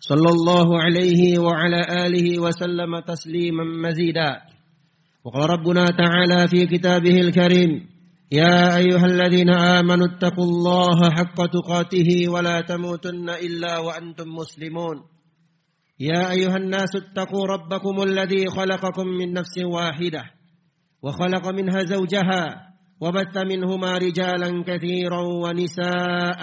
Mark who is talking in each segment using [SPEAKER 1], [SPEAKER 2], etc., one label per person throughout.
[SPEAKER 1] صلى الله عليه وعلى آله وسلم تسليما مزيدا. وقال ربنا تعالى في كتابه الكريم يا أيها الذين آمنوا اتقوا الله حق تقاته ولا تموتن إلا وأنتم مسلمون. يا أيها الناس اتقوا ربكم الذي خلقكم من نفس واحدة وخلق منها زوجها وبث منهما رجالا كثيرا ونساء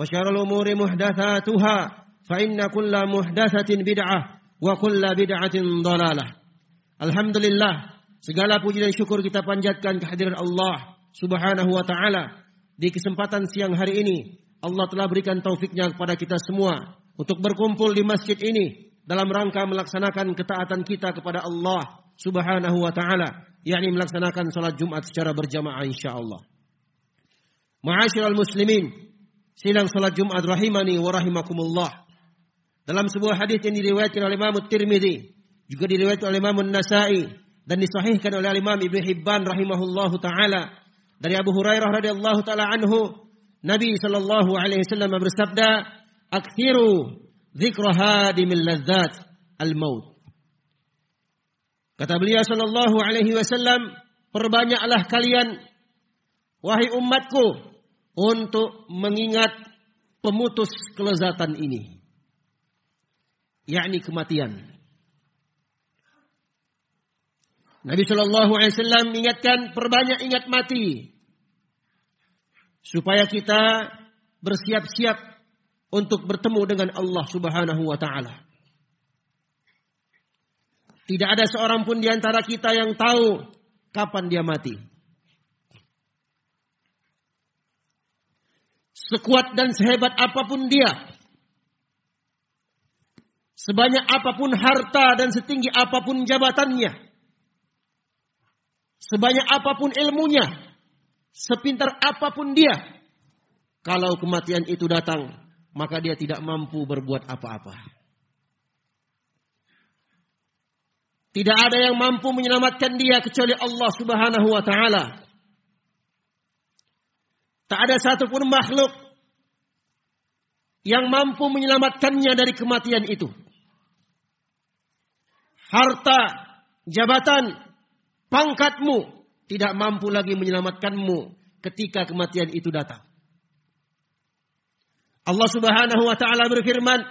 [SPEAKER 1] وشر الأمور محدثاتها فإن كل محدثة بدعة وكل بدعة ضلالة الحمد لله segala puji dan syukur kita panjatkan kehadiran Allah Subhanahu wa taala di kesempatan siang hari ini Allah telah berikan taufiknya kepada kita semua untuk berkumpul di masjid ini dalam rangka melaksanakan ketaatan kita kepada Allah Subhanahu wa taala yakni melaksanakan salat Jumat secara berjamaah insyaallah Ma'asyiral muslimin silang salat Jumat rahimani wa rahimakumullah. Dalam sebuah hadis yang diriwayatkan oleh Imam Tirmidzi, juga diriwayatkan oleh Imam Nasai dan disahihkan oleh Imam Ibnu Hibban rahimahullahu taala dari Abu Hurairah radhiyallahu taala anhu, Nabi sallallahu alaihi wasallam bersabda, "Aktsiru dzikra hadimil ladzat al-maut." Kata beliau sallallahu alaihi wasallam, "Perbanyaklah kalian wahai umatku untuk mengingat pemutus kelezatan ini. Yakni kematian. Nabi Shallallahu Alaihi Wasallam mengingatkan perbanyak ingat mati supaya kita bersiap-siap untuk bertemu dengan Allah Subhanahu Wa Taala. Tidak ada seorang pun di antara kita yang tahu kapan dia mati. Sekuat dan sehebat apa pun dia. Sebanyak apa pun harta dan setinggi apa pun jabatannya. Sebanyak apa pun ilmunya. Sepintar apa pun dia. Kalau kematian itu datang, maka dia tidak mampu berbuat apa-apa. Tidak ada yang mampu menyelamatkan dia kecuali Allah Subhanahu wa taala. Tak ada satupun makhluk yang mampu menyelamatkannya dari kematian itu. Harta, jabatan, pangkatmu tidak mampu lagi menyelamatkanmu ketika kematian itu datang. Allah Subhanahu wa taala berfirman,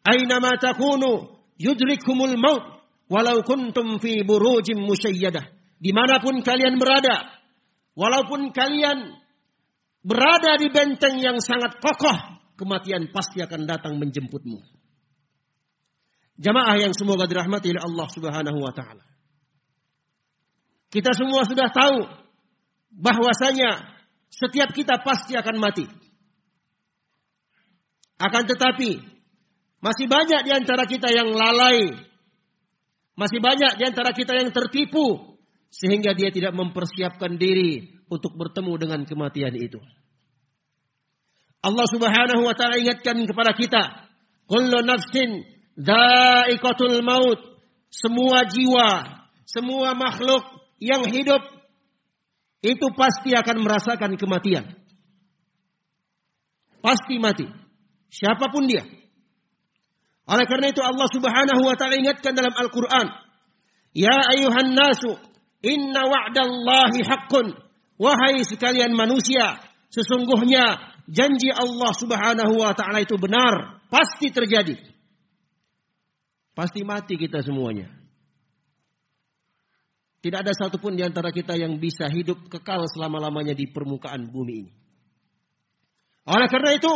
[SPEAKER 1] "Aina ma takunu yudrikumul maut walau kuntum fi burujim musyayyadah." Di mana pun kalian berada, walaupun kalian berada di benteng yang sangat kokoh, kematian pasti akan datang menjemputmu. Jamaah yang semoga dirahmati oleh Allah Subhanahu wa taala. Kita semua sudah tahu bahwasanya setiap kita pasti akan mati. Akan tetapi masih banyak di antara kita yang lalai. Masih banyak di antara kita yang tertipu sehingga dia tidak mempersiapkan diri untuk bertemu dengan kematian itu. Allah Subhanahu wa taala ingatkan kepada kita, kullu nafsin dha'iqatul maut. Semua jiwa, semua makhluk yang hidup itu pasti akan merasakan kematian. Pasti mati. Siapa pun dia. Oleh karena itu Allah Subhanahu wa taala ingatkan dalam Al-Qur'an, "Ya ayuhan nasu, inna wa'dallahi haqqun." Wahai sekalian manusia, sesungguhnya janji Allah Subhanahu wa taala itu benar, pasti terjadi. Pasti mati kita semuanya. Tidak ada satupun di antara kita yang bisa hidup kekal selama-lamanya di permukaan bumi ini. Oleh karena itu,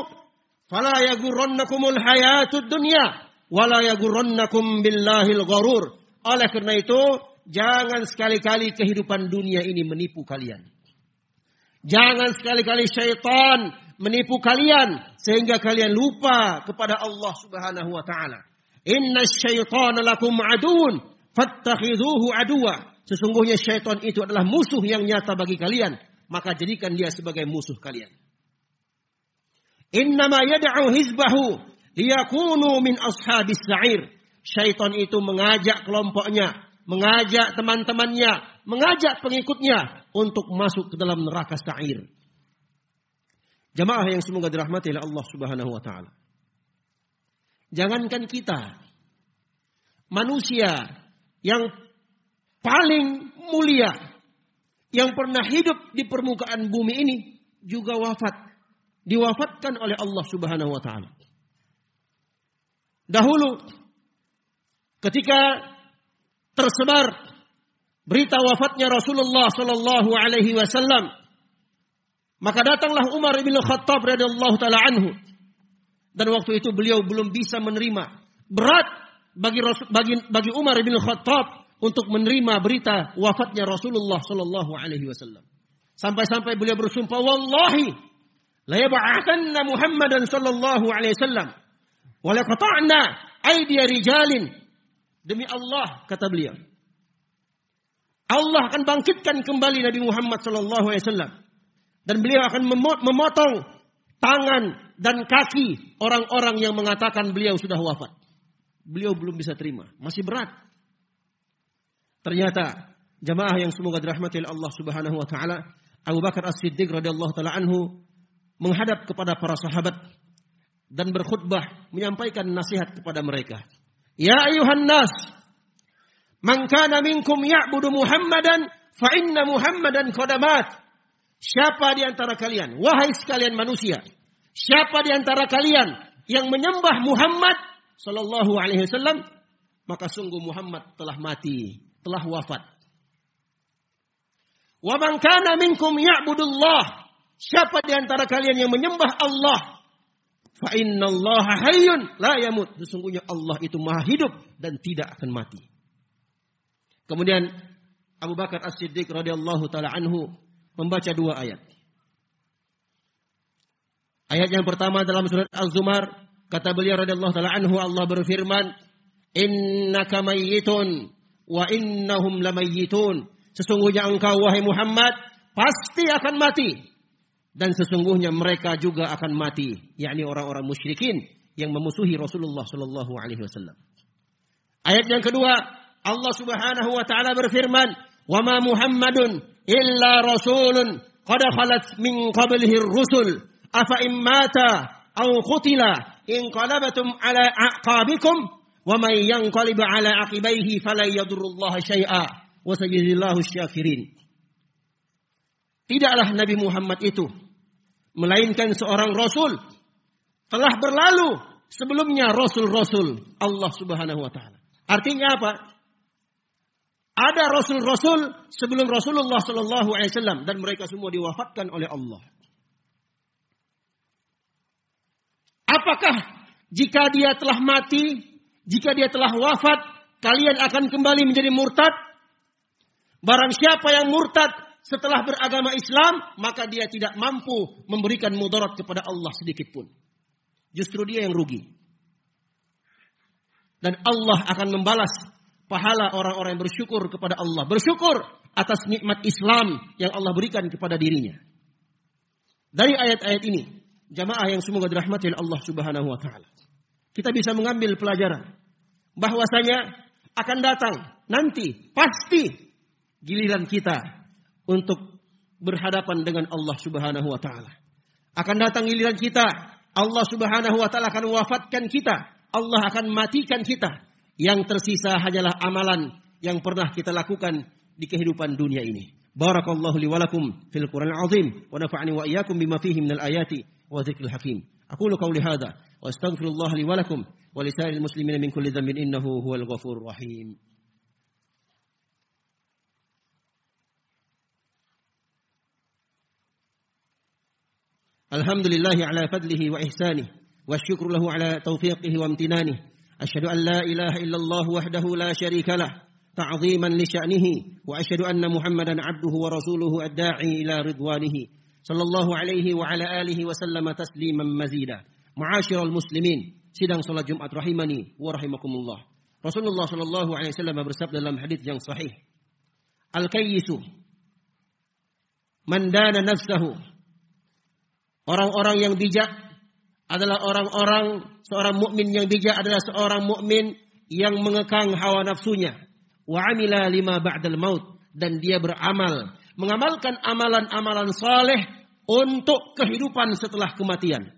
[SPEAKER 1] fala yagurrannakumul hayatud dunya wala yagurrannakum billahil gharur. Oleh karena itu, jangan sekali-kali kehidupan dunia ini menipu kalian. Jangan sekali-kali syaitan menipu kalian sehingga kalian lupa kepada Allah Subhanahu wa taala. Inna syaitana lakum aduun fattakhidhuhu aduwa. Sesungguhnya syaitan itu adalah musuh yang nyata bagi kalian. Maka jadikan dia sebagai musuh kalian. Innama yad'u hizbahu liyakunu min ashabis sa'ir. Syaitan itu mengajak kelompoknya, mengajak teman-temannya, mengajak pengikutnya untuk masuk ke dalam neraka sa'ir. Jamaah yang semoga dirahmati oleh Allah Subhanahu wa taala. Jangankan kita manusia yang paling mulia yang pernah hidup di permukaan bumi ini juga wafat. Diwafatkan oleh Allah Subhanahu wa taala. Dahulu ketika tersebar berita wafatnya Rasulullah sallallahu alaihi wasallam maka datanglah Umar bin Khattab radhiyallahu taala anhu dan waktu itu beliau belum bisa menerima berat bagi bagi bagi Umar bin Khattab untuk menerima berita wafatnya Rasulullah Shallallahu Alaihi Wasallam. Sampai-sampai beliau bersumpah, Wallahi, la yab'athanna Muhammadan Shallallahu Alaihi Wasallam, wa la qata'na rijalin. Demi Allah, kata beliau. Allah akan bangkitkan kembali Nabi Muhammad Wasallam dan beliau akan memotong tangan dan kaki orang-orang yang mengatakan beliau sudah wafat. Beliau belum bisa terima, masih berat. Ternyata jamaah yang semoga dirahmati oleh Allah Subhanahu wa taala, Abu Bakar As-Siddiq radhiyallahu taala anhu menghadap kepada para sahabat dan berkhutbah menyampaikan nasihat kepada mereka. Ya ayuhan nas, man kana minkum ya'budu Muhammadan fa inna Muhammadan qadamat. Siapa di antara kalian, wahai sekalian manusia, siapa di antara kalian yang menyembah Muhammad sallallahu alaihi wasallam, maka sungguh Muhammad telah mati telah wafat. Wa man kana minkum ya'budullah. Siapa di antara kalian yang menyembah Allah? Fa Allah hayyun la yamut. Sesungguhnya Allah itu maha hidup dan tidak akan mati. Kemudian Abu Bakar As-Siddiq radhiyallahu taala anhu membaca dua ayat. Ayat yang pertama dalam surat Az-Zumar kata beliau radhiyallahu taala anhu Allah berfirman, "Innaka mayyitun wa innahum lamayyitun. Sesungguhnya engkau wahai Muhammad pasti akan mati dan sesungguhnya mereka juga akan mati, yakni orang-orang musyrikin yang memusuhi Rasulullah sallallahu alaihi wasallam. Ayat yang kedua, Allah Subhanahu wa taala berfirman, "Wa ma Muhammadun illa rasulun qad khalat min qablihi ar-rusul, afa in mata aw qutila in qalabatum ala aqabikum Wa may yanqalib ala aqibaihi fala yadurullah syai'a wa sayajzillahu syakirin. Tidaklah Nabi Muhammad itu melainkan seorang rasul telah berlalu sebelumnya rasul-rasul Allah Subhanahu wa taala. Artinya apa? Ada rasul-rasul sebelum Rasulullah sallallahu alaihi wasallam dan mereka semua diwafatkan oleh Allah. Apakah jika dia telah mati jika dia telah wafat, kalian akan kembali menjadi murtad. Barang siapa yang murtad setelah beragama Islam, maka dia tidak mampu memberikan mudarat kepada Allah sedikit pun. Justru dia yang rugi. Dan Allah akan membalas pahala orang-orang yang bersyukur kepada Allah. Bersyukur atas nikmat Islam yang Allah berikan kepada dirinya. Dari ayat-ayat ini, jamaah yang semoga dirahmati oleh Allah Subhanahu wa taala kita bisa mengambil pelajaran bahwasanya akan datang nanti pasti giliran kita untuk berhadapan dengan Allah Subhanahu wa taala. Akan datang giliran kita, Allah Subhanahu wa taala akan wafatkan kita, Allah akan matikan kita. Yang tersisa hanyalah amalan yang pernah kita lakukan di kehidupan dunia ini. Barakallahu li walakum fil Qur'an azim wa nafa'ani wa iyyakum bima fihi minal ayati wa dzikril hakim. Aqulu qawli hadha wa astaghfirullah li walakum wa li sa'iril muslimin min kulli dhanbin innahu huwal ghafurur rahim. Alhamdulillahi ala fadlihi wa ihsanih wa syukru lahu wa amtinanih. Asyhadu an la ilaha illallah la syarika lah ta'ziman wa asyhadu anna Muhammadan abduhu wa rasuluhu ad-da'i ila ridwanihi sallallahu alaihi wa ala alihi wa sallama tasliman mazida. Ma'asyiral muslimin, sidang salat Jumat rahimani wa. Rasulullah sallallahu alaihi wasallam bersabda dalam hadis yang sahih, Orang-orang yang bijak adalah orang-orang seorang mukmin yang bijak adalah seorang mukmin yang mengekang hawa nafsunya. Wa amila lima ba'dal maut dan dia beramal, mengamalkan amalan-amalan saleh untuk kehidupan setelah kematian.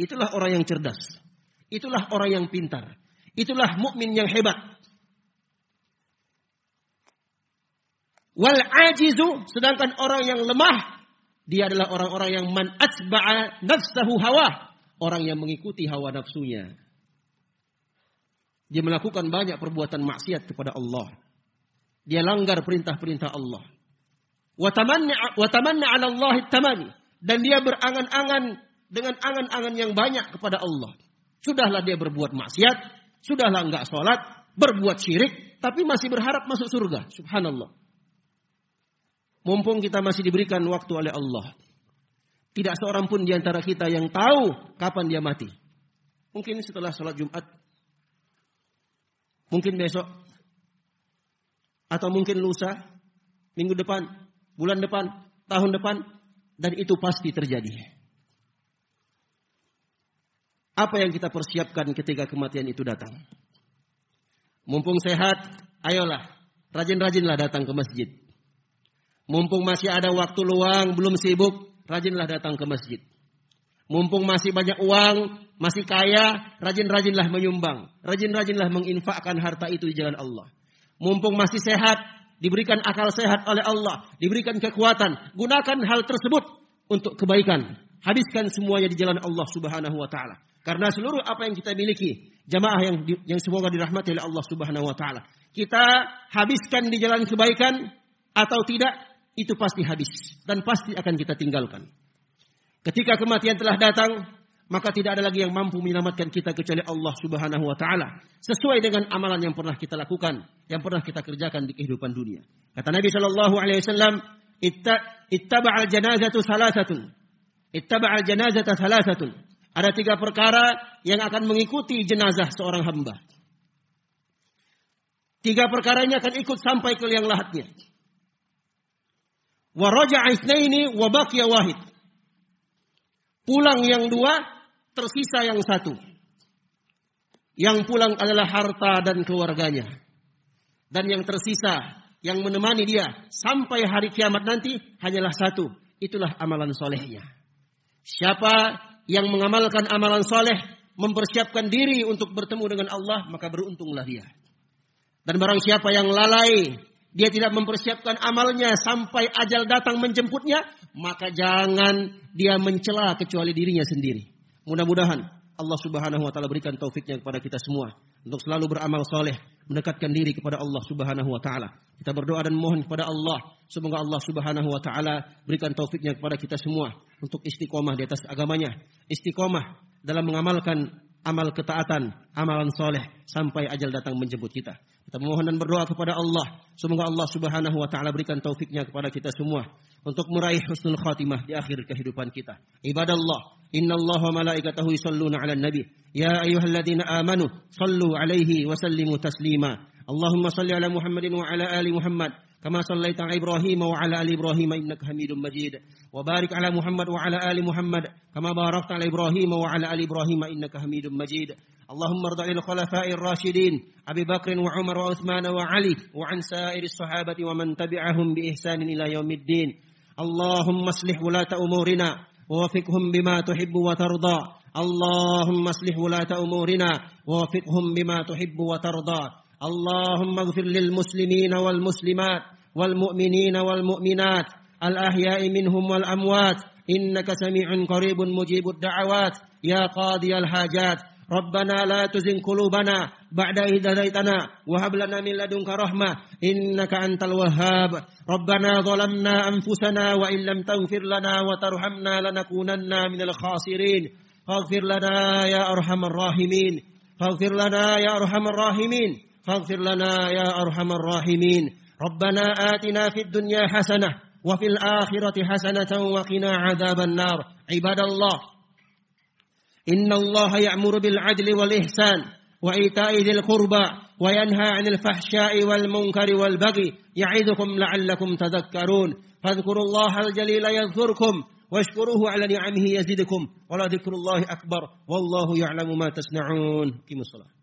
[SPEAKER 1] Itulah orang yang cerdas. Itulah orang yang pintar. Itulah mukmin yang hebat. Wal ajizu sedangkan orang yang lemah dia adalah orang-orang yang man atba'a nafsahu hawa. Orang yang mengikuti hawa nafsunya. Dia melakukan banyak perbuatan maksiat kepada Allah. Dia langgar perintah-perintah Allah. Watamanna ala Allah tamani. Dan dia berangan-angan dengan angan-angan yang banyak kepada Allah. Sudahlah dia berbuat maksiat. Sudahlah enggak sholat. Berbuat syirik. Tapi masih berharap masuk surga. Subhanallah. Mumpung kita masih diberikan waktu oleh Allah. Tidak seorang pun di antara kita yang tahu kapan dia mati. Mungkin setelah sholat Jumat. Mungkin besok. Atau mungkin lusa. Minggu depan. Bulan depan. Tahun depan. Dan itu pasti terjadi. Apa yang kita persiapkan ketika kematian itu datang? Mumpung sehat, ayolah. Rajin-rajinlah datang ke masjid. Mumpung masih ada waktu luang, belum sibuk, rajinlah datang ke masjid. Mumpung masih banyak uang, masih kaya, rajin-rajinlah menyumbang. Rajin-rajinlah menginfakkan harta itu di jalan Allah. Mumpung masih sehat, diberikan akal sehat oleh Allah, diberikan kekuatan, gunakan hal tersebut untuk kebaikan. Habiskan semuanya di jalan Allah Subhanahu wa taala. Karena seluruh apa yang kita miliki, jamaah yang yang semoga dirahmati oleh Allah Subhanahu wa taala, kita habiskan di jalan kebaikan atau tidak itu pasti habis dan pasti akan kita tinggalkan. Ketika kematian telah datang, maka tidak ada lagi yang mampu menyelamatkan kita kecuali Allah Subhanahu wa taala sesuai dengan amalan yang pernah kita lakukan, yang pernah kita kerjakan di kehidupan dunia. Kata Nabi sallallahu alaihi wasallam, "Ittaba'al janazatu salasatun." Ittaba'al janazata salasatun. Ada tiga perkara yang akan mengikuti jenazah seorang hamba. Tiga perkara ini akan ikut sampai ke liang lahatnya. Wa raja'a baqiya wahid. Pulang yang dua, tersisa yang satu. Yang pulang adalah harta dan keluarganya. Dan yang tersisa, yang menemani dia sampai hari kiamat nanti hanyalah satu. Itulah amalan solehnya. Siapa yang mengamalkan amalan soleh, mempersiapkan diri untuk bertemu dengan Allah, maka beruntunglah dia. Dan barang siapa yang lalai dia tidak mempersiapkan amalnya sampai ajal datang menjemputnya, maka jangan dia mencela kecuali dirinya sendiri. Mudah-mudahan Allah Subhanahu wa taala berikan taufiknya kepada kita semua untuk selalu beramal soleh, mendekatkan diri kepada Allah Subhanahu wa taala. Kita berdoa dan mohon kepada Allah, semoga Allah Subhanahu wa taala berikan taufiknya kepada kita semua untuk istiqomah di atas agamanya, istiqomah dalam mengamalkan amal ketaatan, amalan soleh sampai ajal datang menjemput kita. Kita memohon dan berdoa kepada Allah. Semoga Allah subhanahu wa ta'ala berikan taufiknya kepada kita semua. Untuk meraih husnul khatimah di akhir kehidupan kita. Ibadallah. Inna Allah wa malaikatahu yusalluna ala nabi. Ya ayuhalladzina amanu. Sallu alaihi wa sallimu taslima. Allahumma salli ala Muhammadin wa ala ali Muhammad. كما صليت على إبراهيم وعلى آل إبراهيم إنك حميد مجيد وبارك على محمد وعلى آل محمد كما باركت على إبراهيم وعلى آل إبراهيم إنك حميد مجيد اللهم ارض عن الخلفاء الراشدين أبي بكر وعمر وعثمان وعلي وعن سائر الصحابة ومن تبعهم بإحسان إلى يوم الدين. اللهم اصلح ولاة أمورنا ووفقهم بما تحب وترضى. اللهم اصلح ولاة أمورنا ووفقهم بما تحب وترضى. اللهم اغفر للمسلمين والمسلمات والمؤمنين والمؤمنات الأحياء منهم والأموات. إنك سميع قريب مجيب الدعوات. يا قاضي الحاجات. ربنا لا تزغ قلوبنا بعد إذ هديتنا وهب لنا من لدنك رحمة إنك أنت الوهاب. ربنا ظلمنا أنفسنا وإن لم تغفر لنا وترحمنا لنكونن من الخاسرين. فاغفر لنا يا أرحم الراحمين. فاغفر لنا يا أرحم الراحمين. فاغفر لنا يا أرحم الراحمين. ربنا آتنا في الدنيا حسنة وفي الآخرة حسنة وقنا عذاب النار. عباد الله إن الله يأمر بالعدل والإحسان وإيتاء ذي القربى وينهى عن الفحشاء والمنكر والبغي يعظكم لعلكم تذكرون فاذكروا الله الجليل يذكركم واشكروه على نعمه يزدكم ولذكر الله أكبر والله يعلم ما تصنعون. الصلاة.